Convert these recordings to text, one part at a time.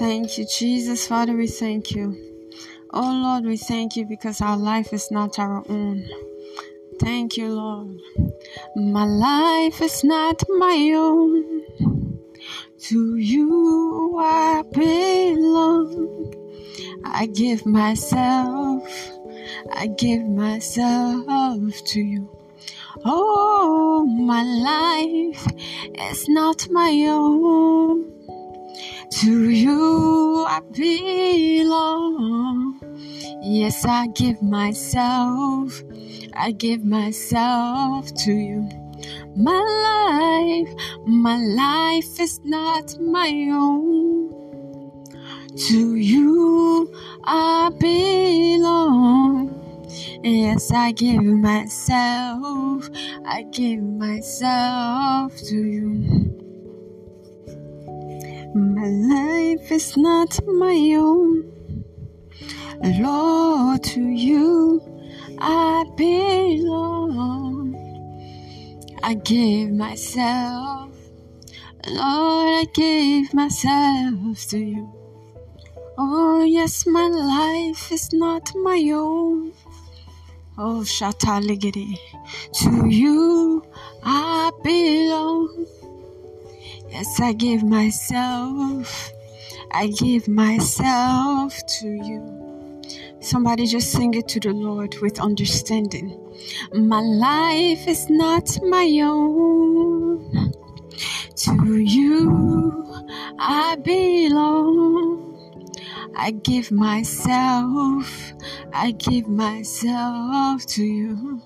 Thank you, Jesus. Father, we thank you. Oh Lord, we thank you because our life is not our own. Thank you, Lord. My life is not my own. To you I belong. I give myself, I give myself to you. Oh, my life is not my own. To you I belong. Yes, I give myself, I give myself to you. My life, my life is not my own. To you I belong. Yes, I give myself, I give myself to you. My life is not my own. Lord, to you I belong. I give myself, Lord, I give myself to you. Oh, yes, my life is not my own. Oh, Shataligiri, to you I belong. Yes, I give myself, I give myself to you. Somebody just sing it to the Lord with understanding. My life is not my own. To you I belong. I give myself, I give myself to you.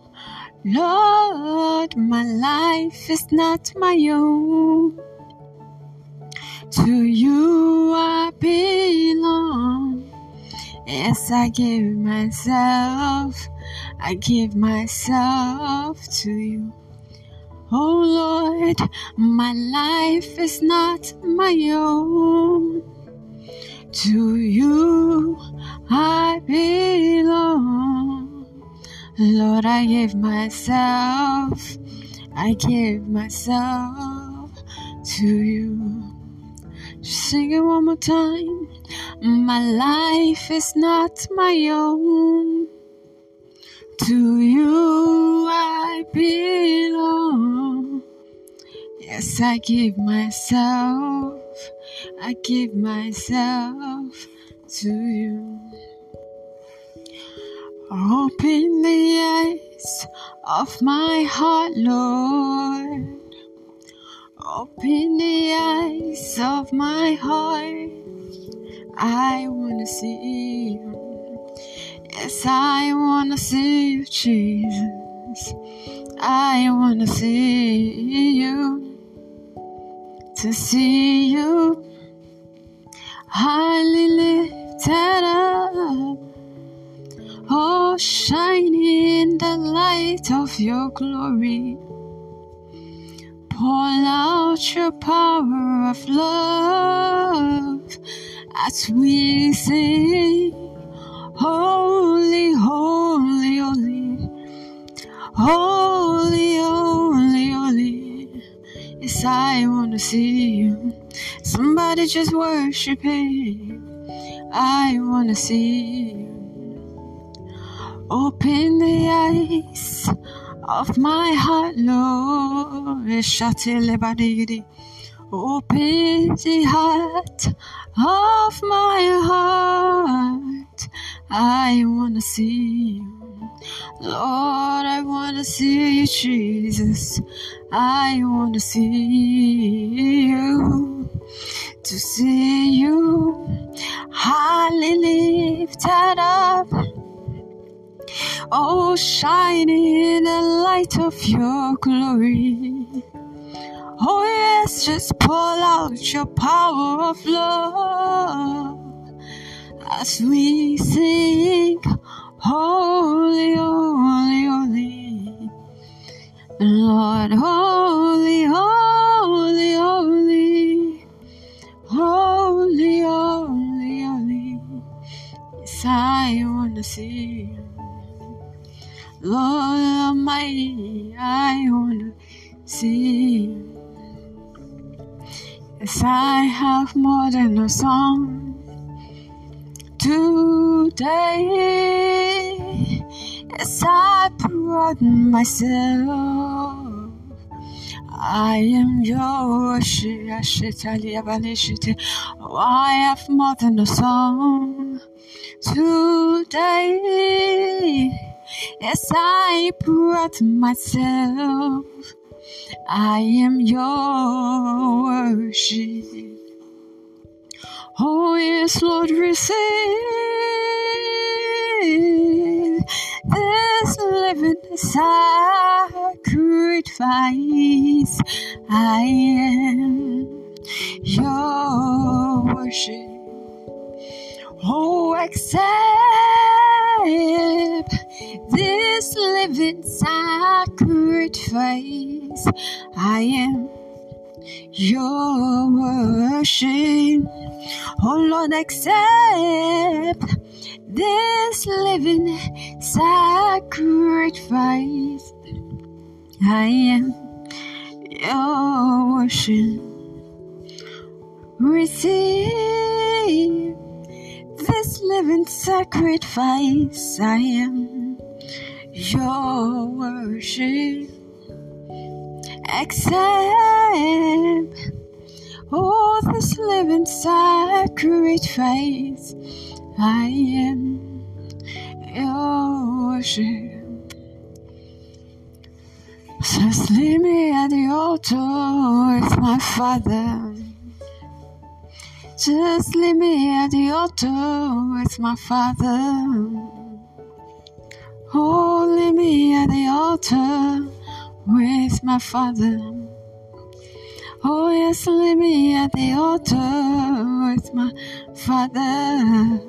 Lord, my life is not my own. To you I belong. Yes, I give myself, I give myself to you. Oh Lord, my life is not my own. To you I belong. Lord, I give myself, I give myself to you. Sing it one more time. My life is not my own. To you I belong. Yes, I give myself. I give myself to you. Open the eyes of my heart, Lord. Open the eyes of my heart. I wanna see you. Yes, I wanna see you, Jesus. I wanna see you. To see you highly lifted up. Oh, shining in the light of your glory. Pour out your power of love as we sing, Holy, holy, holy, holy, holy, holy. Yes, I want to see you. Somebody just worship Him. I want to see you. Open the eyes of my heart, Lord. Open the heart of my heart. I wanna see you. Lord, I wanna see you, Jesus. I wanna see you. To see you highly lifted up Oh, shining in the light of your glory. Oh, yes, just pour out your power of love as we sing, Holy, Holy, Holy. Lord, Holy, Holy, Holy, Holy, Holy, Holy. Yes, I want to see you. Lord Almighty, I want to see. Yes, I have more than a song. today. Yes, I brought myself. I am yours. Oh, I have more than a song today. Yes, I brought myself. I am your worship. Oh, yes, Lord, receive this living sacrifice. I am your worship. Oh, accept this living sacrifice. I am your worship. Oh Lord, accept this living sacrifice. I am your worship. Receive this living sacrifice. I am your worship. Accept all oh, this living sacrifice. I am your worship. Just leave me at the altar with my Father. Just leave me at the altar with my Father. Oh, leave me at the altar with my Father. Oh, yes, leave me at the altar with my Father.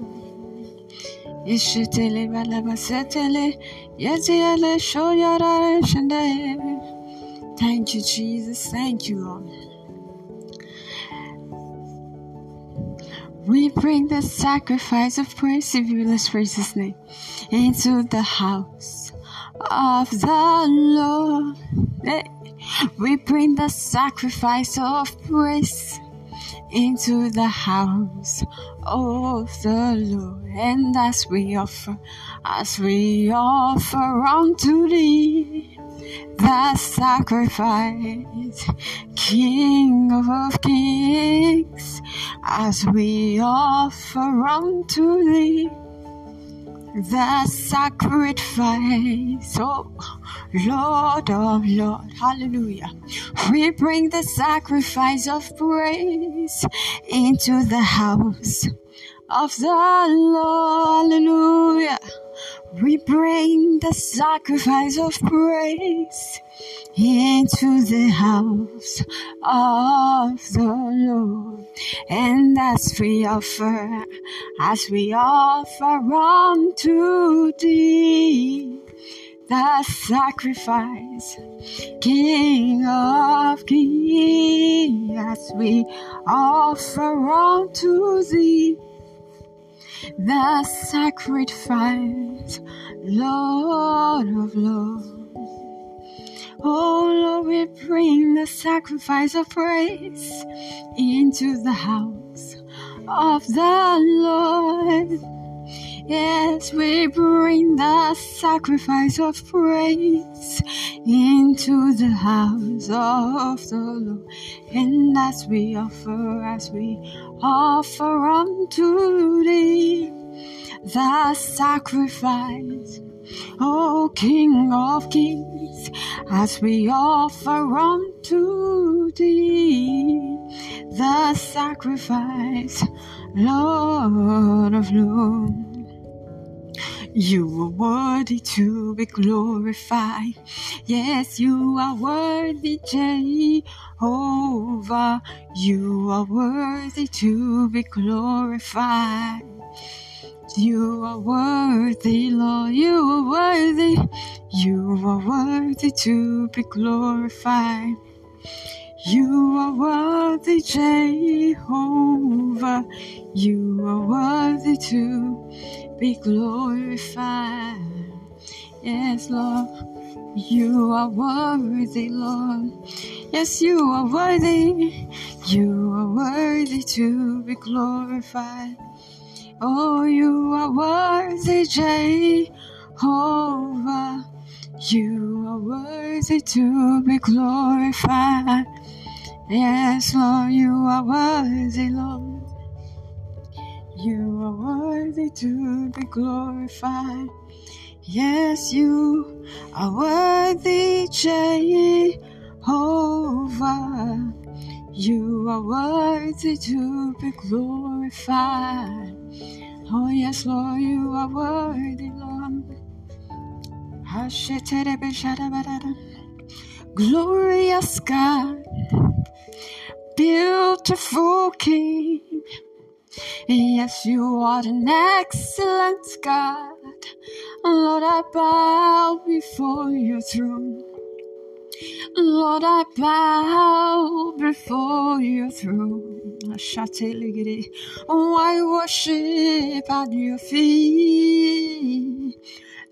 Yeshitele balabasetele, yetiele shoyara shende. Thank you, Jesus. Thank you, Lord. We bring the sacrifice of praise, you let's praise name, into the house of the Lord. We bring the sacrifice of praise into the house of the Lord, and as we offer, as we offer unto thee the sacrifice, King of kings, as we offer unto thee the sacrifice, oh Lord of Lord, hallelujah. We bring the sacrifice of praise into the house of the Lord, hallelujah. We bring the sacrifice of praise into the house of the Lord. And as we offer, as we offer unto thee the sacrifice, King of kings, as we offer unto thee the sacrifice, Lord of love. Oh Lord, we bring the sacrifice of praise into the house of the Lord. Yes, we bring the sacrifice of praise into the house of the Lord. And as we offer, as we offer unto thee the sacrifice, O King of kings, as we offer unto thee the sacrifice, Lord of lords. You are worthy to be glorified. Yes, you are worthy, Jehovah. You are worthy to be glorified. You are worthy, Lord. You are worthy. You are worthy to be glorified. You are worthy, Jehovah. You are worthy to be glorified. Yes, Lord, you are worthy, Lord. Yes, you are worthy. You are worthy to be glorified. Oh, you are worthy, Jehovah. You are worthy to be glorified. Yes, Lord, you are worthy, Lord. You are worthy to be glorified. Yes, you are worthy, Jehovah. You are worthy to be glorified. Oh, yes, Lord, you are worthy, Lord. Glorious God, beautiful King. Yes, you are an excellent God. Lord, I bow before your throne. Lord, I bow before your throne. Oh, I worship at your feet.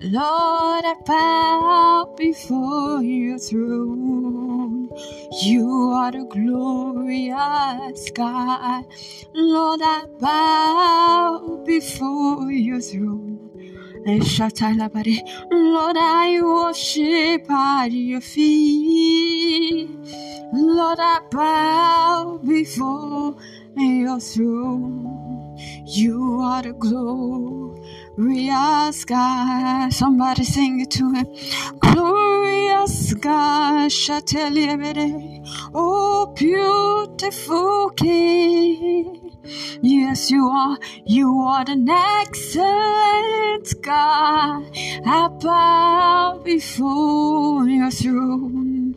Lord, I bow before your throne. You are the glorious God. Lord, I bow before your throne. Lord, I worship at your feet. Lord, I bow before your throne. You are the glorious God. Somebody sing it to him. God, Oh, beautiful King. Yes, you are. You are the excellent God. I bow before your throne.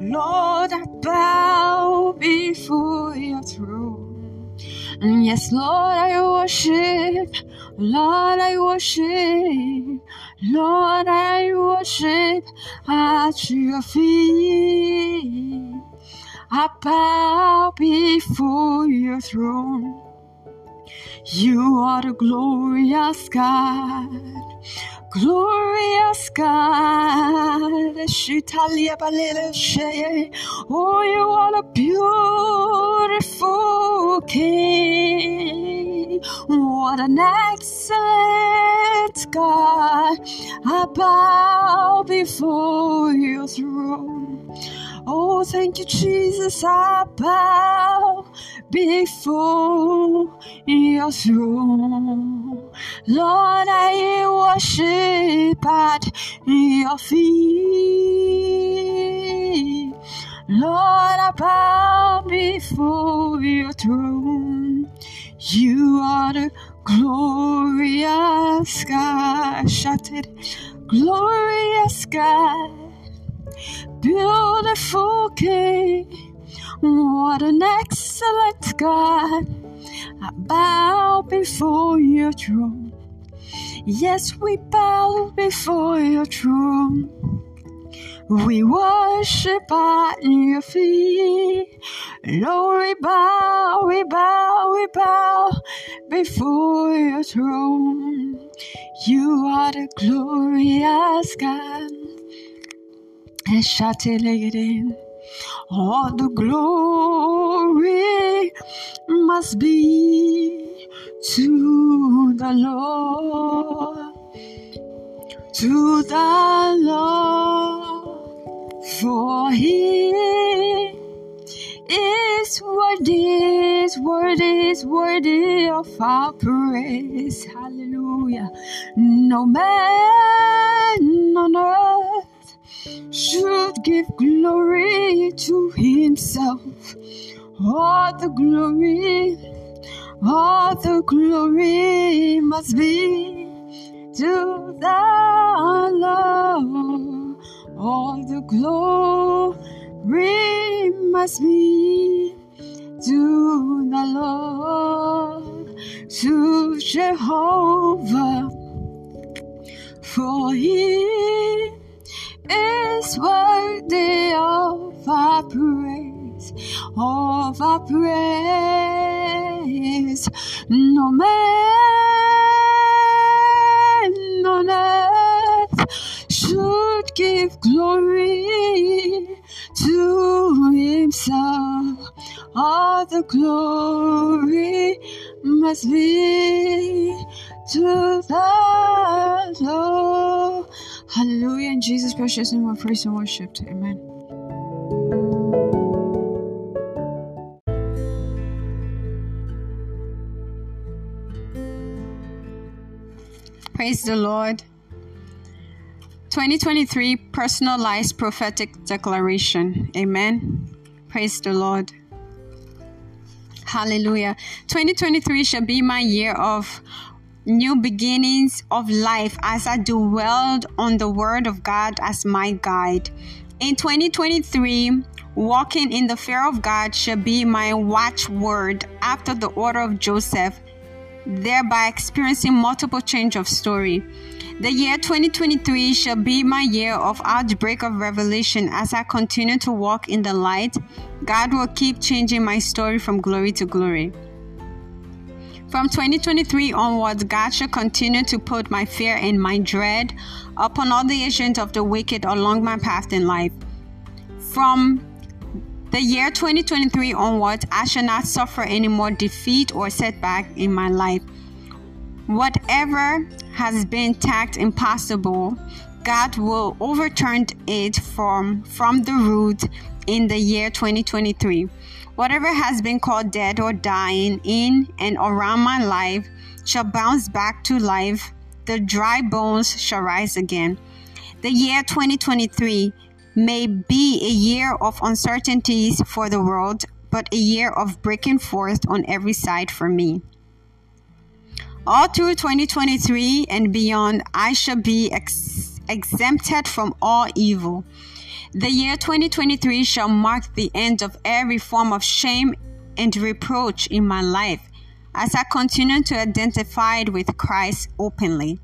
Lord, I bow before your throne. Yes, Lord, I worship. Lord, I worship. Lord, I worship at your feet. I bow before your throne. You are the glorious God, glorious God. Oh, you are a beautiful King. What an excellent God. I bow before your throne. Oh, thank you, Jesus. I bow before your throne. Lord, I worship at your feet. Lord, I bow before your throne. You are the glorious God. Shout it. Glorious God beautiful King. What an excellent God. I bow before your throne. Yes, we bow before your throne. We worship at your feet. Lord, we bow, we bow, we bow before your throne. You are the glorious God. All the glory must be to the Lord, to the Lord, for He is worthy, is worthy, is worthy of our praise. Hallelujah. No man on earth should give glory to himself. All the glory, all the glory must be to the Lord. All the glory must be to the Lord, to Jehovah, for he is worthy of our praise, of our praise. No man on earth should give glory to himself. All the glory must be to the Lord. Hallelujah. In Jesus' precious name, we praise and worship. Amen. Praise the Lord. 2023 Personalized Prophetic Declaration. Amen. Praise the Lord. Hallelujah. 2023 shall be my year of new beginnings of life as I dwelled on the Word of God as my guide. In 2023, walking in the fear of God shall be my watchword after the order of Joseph, thereby experiencing multiple change of story. The year 2023 shall be my year of outbreak of revelation as I continue to walk in the light. God will keep changing my story from glory to glory. From 2023 onwards, God shall continue to put my fear and my dread upon all the agents of the wicked along my path in life. From the year 2023 onwards, I shall not suffer any more defeat or setback in my life. Whatever has been tagged impossible, God will overturn it from, from the root in the year 2023. Whatever has been called dead or dying in and around my life shall bounce back to life. The dry bones shall rise again. The year 2023 may be a year of uncertainties for the world, but a year of breaking forth on every side for me. All through 2023 and beyond, I shall be ex- exempted from all evil. The year 2023 shall mark the end of every form of shame and reproach in my life as I continue to identify with Christ openly.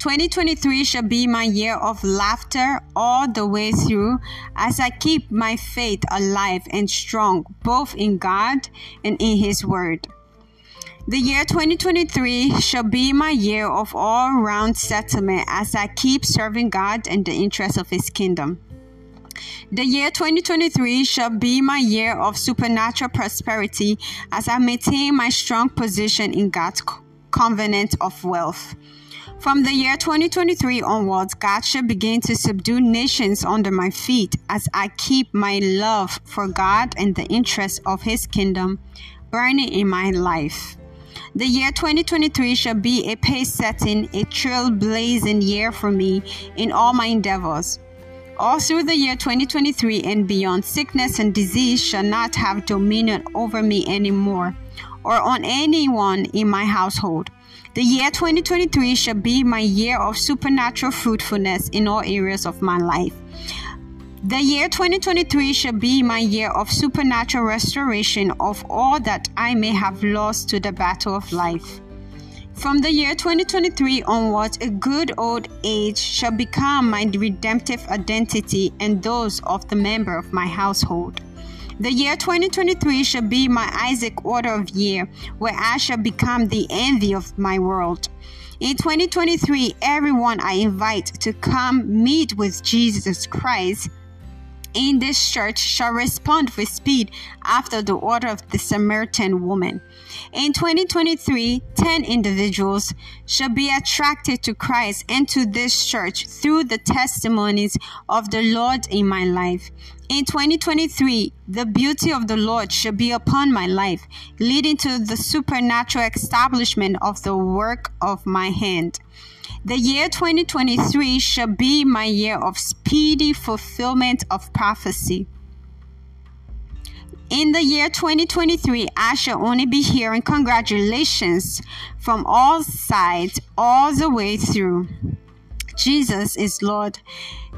2023 shall be my year of laughter all the way through as I keep my faith alive and strong both in God and in His Word. The year 2023 shall be my year of all round settlement as I keep serving God and the interests of His kingdom. The year 2023 shall be my year of supernatural prosperity as I maintain my strong position in God's covenant of wealth. From the year 2023 onwards, God shall begin to subdue nations under my feet as I keep my love for God and the interests of His kingdom burning in my life. The year 2023 shall be a pace setting, a trailblazing year for me in all my endeavors. All through the year 2023 and beyond, sickness and disease shall not have dominion over me anymore or on anyone in my household. The year 2023 shall be my year of supernatural fruitfulness in all areas of my life. The year 2023 shall be my year of supernatural restoration of all that I may have lost to the battle of life. From the year 2023 onwards, a good old age shall become my redemptive identity and those of the member of my household. The year 2023 shall be my Isaac order of year, where I shall become the envy of my world. In 2023, everyone I invite to come meet with Jesus Christ in this church shall respond with speed after the order of the Samaritan woman. In 2023, 10 individuals shall be attracted to Christ and to this church through the testimonies of the Lord in my life. In 2023, the beauty of the Lord shall be upon my life, leading to the supernatural establishment of the work of my hand. The year 2023 shall be my year of speedy fulfillment of prophecy. In the year 2023, I shall only be hearing congratulations from all sides all the way through. Jesus is Lord.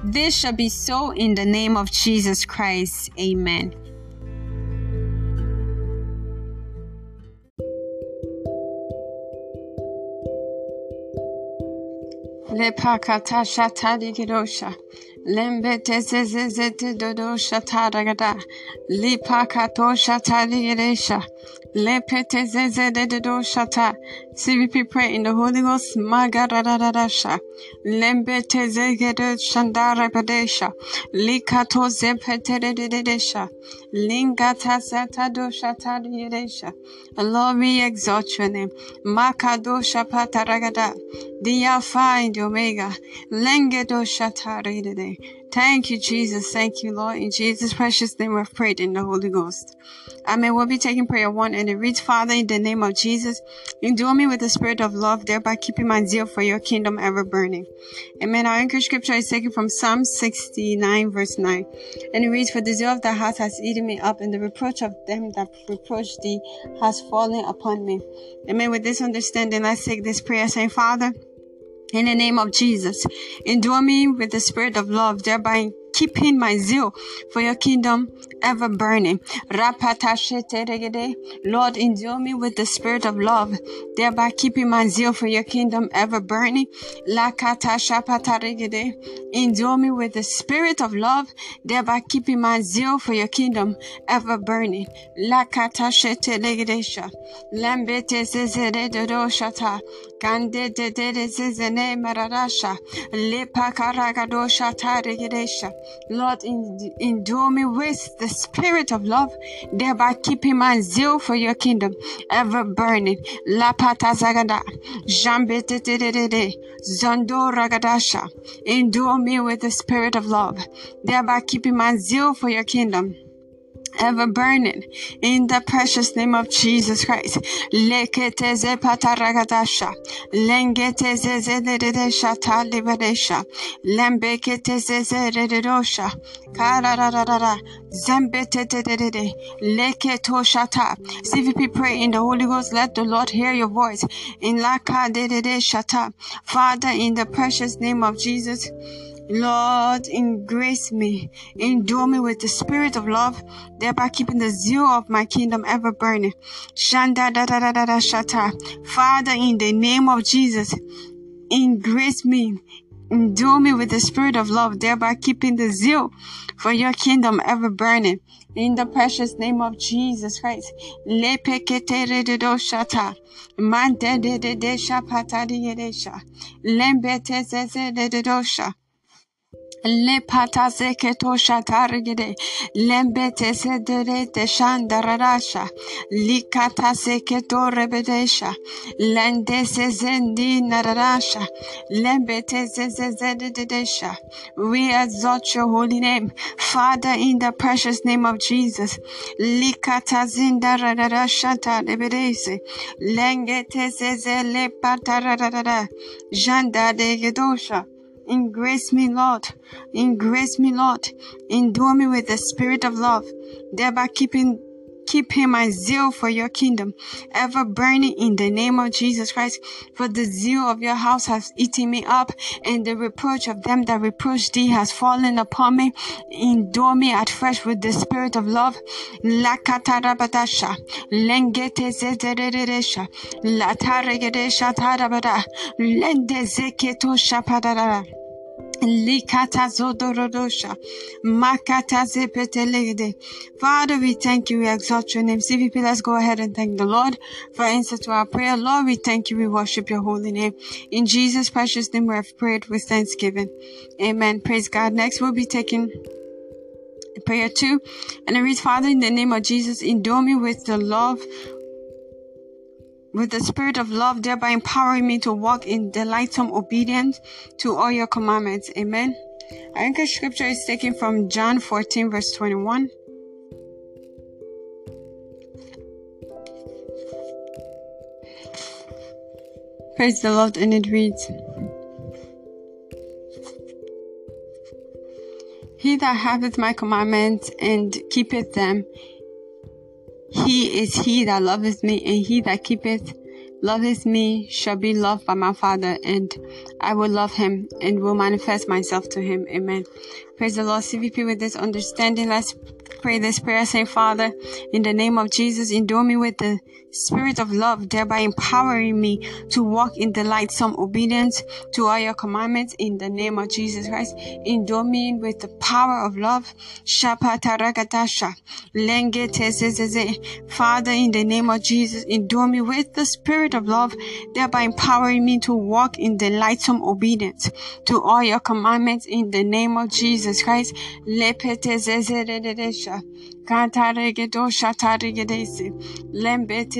This shall be so in the name of Jesus Christ. Amen. Lepakata shatadi girosha. Lembete zezezete dodo shataragada. Lipakato shatadi giresha. Lepete zezededo shata. CVP pray in the Holy Ghost. Magaradadasha. Lembete zegedo shandara padesha. Likato zepete dedesha. Lingata satado shata dedesha. Lord, we exalt your name. Makado shapata ragada. The Alpha and the Omega. Lengedo shata redede. Thank you, Jesus. Thank you, Lord. In Jesus' precious name, we've prayed in the Holy Ghost. Amen. We'll be taking prayer one, and it reads, Father, in the name of Jesus, endure me with the spirit of love, thereby keeping my zeal for your kingdom ever burning. Amen. Our anchor scripture is taken from Psalm 69, verse 9. And it reads, For the zeal of the heart has eaten me up, and the reproach of them that reproach thee has fallen upon me. Amen. With this understanding, let's take this prayer saying, Father, in the name of Jesus, endure me with the spirit of love, thereby keeping my zeal for your kingdom ever burning. Lord, endure me with the spirit of love, thereby keeping my zeal for your kingdom ever burning. Endure me with the spirit of love, thereby keeping my zeal for your kingdom ever burning. Lambete zezere dodoshata. Kande de de zezene mararasha. Lepa karagadosha taregedesha. Lord, endure me with the spirit of love, thereby keeping my zeal for your kingdom ever burning. La patazagada, jambete de zondo ragadasha. Endure me with the spirit of love, thereby keeping my zeal for your kingdom ever burning in the precious name of Jesus Christ. Leketeze pataragadasha. Lengeteze zededesha talibadesha. Lembeketeze zededosha. Karararara. Zembetedede. Leketoshata. CVP pray in the Holy Ghost. Let the Lord hear your voice. In Laka shata. Father, in the precious name of Jesus. Lord, embrace me, endure me with the spirit of love, thereby keeping the zeal of my kingdom ever burning. Shanda da da da da da shata. Father, in the name of Jesus, embrace me, endure me with the spirit of love, thereby keeping the zeal for your kingdom ever burning. In the precious name of Jesus Christ. shata. Mante de de de shapata de de sha. Lembete zeze de de dosha. Le patase ke tosha targede lembete se dere te shandarasha likata se ke torebedesha. Lende se zendi narasha lembete se zededesha we exalt your holy name. Father in the precious name of jesus. Likata zindarasha tarebedese. Lengete se zele patarada Embrace me, Lord. Embrace me, Lord. Endure me with the spirit of love, thereby keeping keeping my zeal for your kingdom ever burning in the name of Jesus Christ. For the zeal of your house has eaten me up, and the reproach of them that reproach thee has fallen upon me. Endure me at fresh with the spirit of love. Father, we thank you. We exalt your name. CVP, let's go ahead and thank the Lord for answer to our prayer. Lord, we thank you. We worship your holy name. In Jesus' precious name, we have prayed with thanksgiving. Amen. Praise God. Next, we'll be taking prayer two. And I read, Father, in the name of Jesus, endure me with the love with the spirit of love, thereby empowering me to walk in delightsome obedience to all your commandments. Amen. Our anchor scripture is taken from John 14, verse 21. Praise the Lord, and it reads He that hath my commandments and keepeth them, he is he that loveth me, and he that keepeth loveth me shall be loved by my Father, and I will love him and will manifest myself to him. Amen. Praise the Lord. CVP with this understanding. Let's pray this prayer, Say, Father, in the name of Jesus, endure me with the spirit of love, thereby empowering me to walk in the delightsome obedience to all your commandments in the name of Jesus Christ. Endure me with the power of love. Father, in the name of Jesus, endure me with the spirit of love, thereby empowering me to walk in delightsome obedience to all your commandments in the name of Jesus Christ. Lembete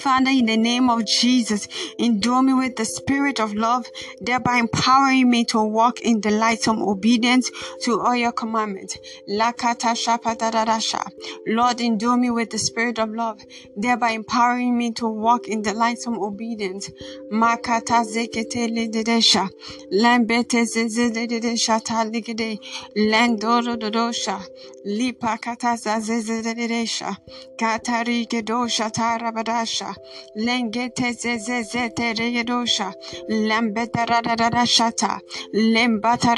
Father, in the name of Jesus, endure me with the spirit of love. The of the of thereby empowering me to walk in the light of obedience to all your commandments. Lord, endure me with the spirit of love, thereby empowering me to walk in obedience. Zezededesha taligede, landoro dodosha, lipakata zazezededesha, katari gedosha tarabadasha, Radasha, Lengete Zezete Redosha, Lambeta Shata, Lembata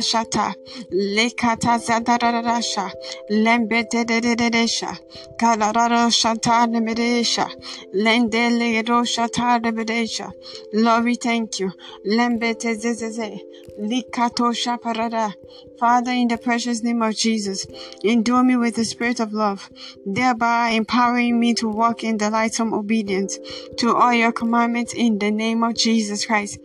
Shata, Lekata Zadarasha, Lembete Dedesha, Kalarado Shata Nemedesha, Lendele Shata Nemedesha. Lord, we thank you. Lembete Zezeze, Likato Shaparada. Father, in the precious name of Jesus, endure me with the spirit of love, thereby empowering me to walk in the light of obedience to all your commandments in the name of Jesus Christ.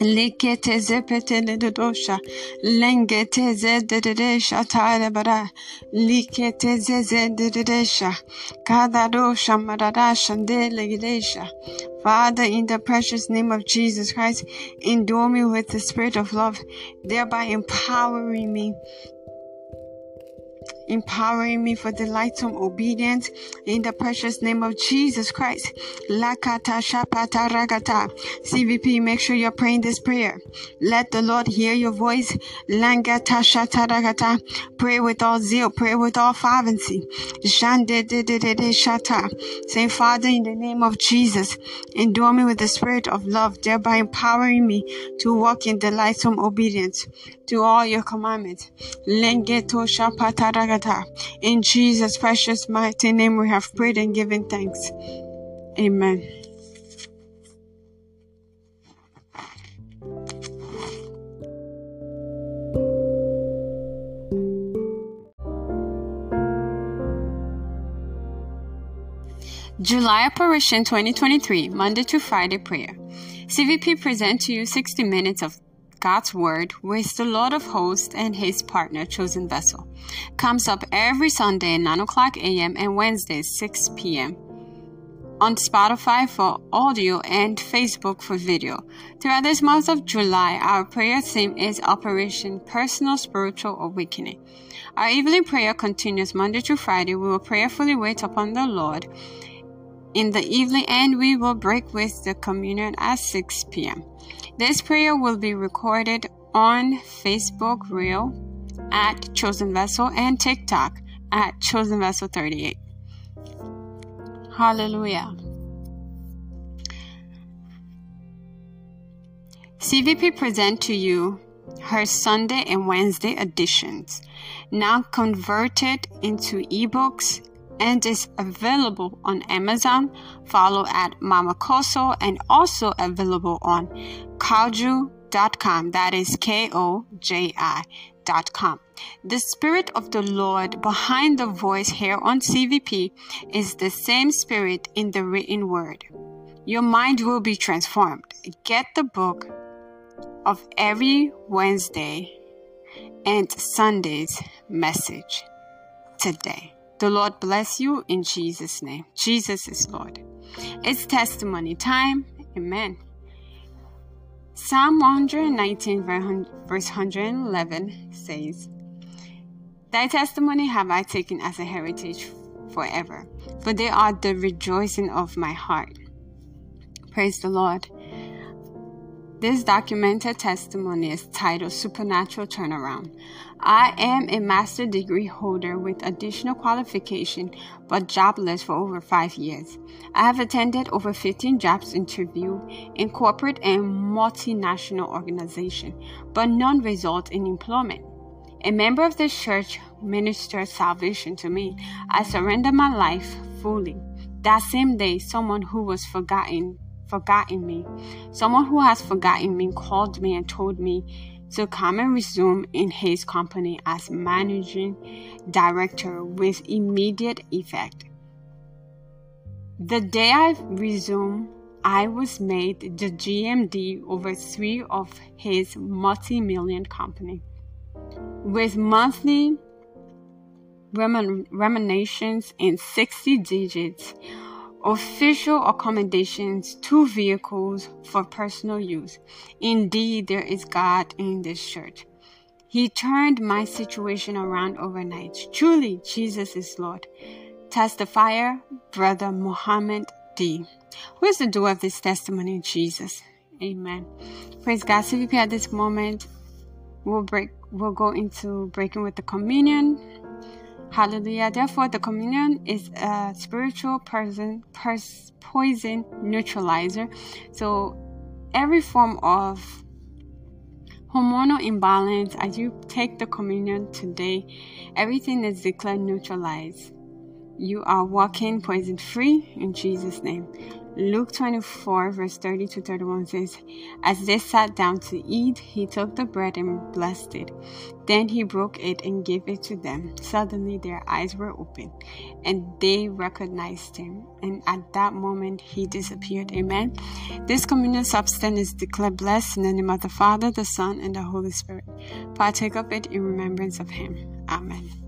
Likete zepete ledosha, lengete zededesha tarabara, likete zededesha, kadadosha maradasha delegedesha. Father, in the precious name of Jesus Christ, endure me with the spirit of love, thereby empowering me empowering me for delightsome obedience in the precious name of Jesus Christ. Lakata shapata ragata. CVP, make sure you're praying this prayer. Let the Lord hear your voice. Langata ragata. Pray with all zeal. Pray with all fervency. Shata. Say, Father, in the name of Jesus, endure me with the spirit of love, thereby empowering me to walk in delightsome obedience to all your commandments. In Jesus' precious mighty name we have prayed and given thanks. Amen. July Apparition 2023, Monday to Friday prayer. CVP present to you 60 minutes of God's Word with the Lord of Hosts and his partner, Chosen Vessel. Comes up every Sunday at 9 o'clock a.m. and Wednesdays 6 p.m. On Spotify for audio and Facebook for video. Throughout this month of July, our prayer theme is Operation Personal Spiritual Awakening. Our evening prayer continues Monday to Friday. We will prayerfully wait upon the Lord in the evening and we will break with the communion at 6 p.m. This prayer will be recorded on Facebook Reel at Chosen Vessel and TikTok at Chosen Vessel 38. Hallelujah. CVP present to you her Sunday and Wednesday editions, now converted into ebooks and is available on Amazon. Follow at Mama Kosso and also available on Koji.com. That is K O J com. The Spirit of the Lord behind the voice here on CVP is the same Spirit in the written word. Your mind will be transformed. Get the book of every Wednesday and Sunday's message today. The Lord bless you in Jesus' name. Jesus is Lord. It's testimony time. Amen. Psalm 119, verse 111 says, Thy testimony have I taken as a heritage forever, for they are the rejoicing of my heart. Praise the Lord. This documented testimony is titled Supernatural Turnaround. I am a master degree holder with additional qualification but jobless for over 5 years. I have attended over 15 jobs interview in corporate and multinational organization, but none result in employment. A member of the church ministered salvation to me. I surrendered my life fully. That same day, someone who was forgotten forgotten me. Someone who has forgotten me called me and told me to come and resume in his company as managing director with immediate effect. The day I resumed, I was made the GMD over three of his multi million company. With monthly remunerations in 60 digits, official accommodations, two vehicles for personal use. Indeed, there is God in this church. He turned my situation around overnight. Truly, Jesus is Lord. Testifier, Brother Muhammad D. Who is the doer of this testimony? Jesus. Amen. Praise God. CVP at this moment, we'll break, we'll go into breaking with the communion. Hallelujah. Therefore, the communion is a spiritual person, pers- poison neutralizer. So, every form of hormonal imbalance, as you take the communion today, everything is declared neutralized. You are walking poison free in Jesus' name. Luke 24, verse 30 to 31 says, As they sat down to eat, he took the bread and blessed it. Then he broke it and gave it to them. Suddenly their eyes were opened, and they recognized him. And at that moment he disappeared. Amen. This communion substance is declared blessed in the name of the Father, the Son, and the Holy Spirit. Partake of it in remembrance of him. Amen.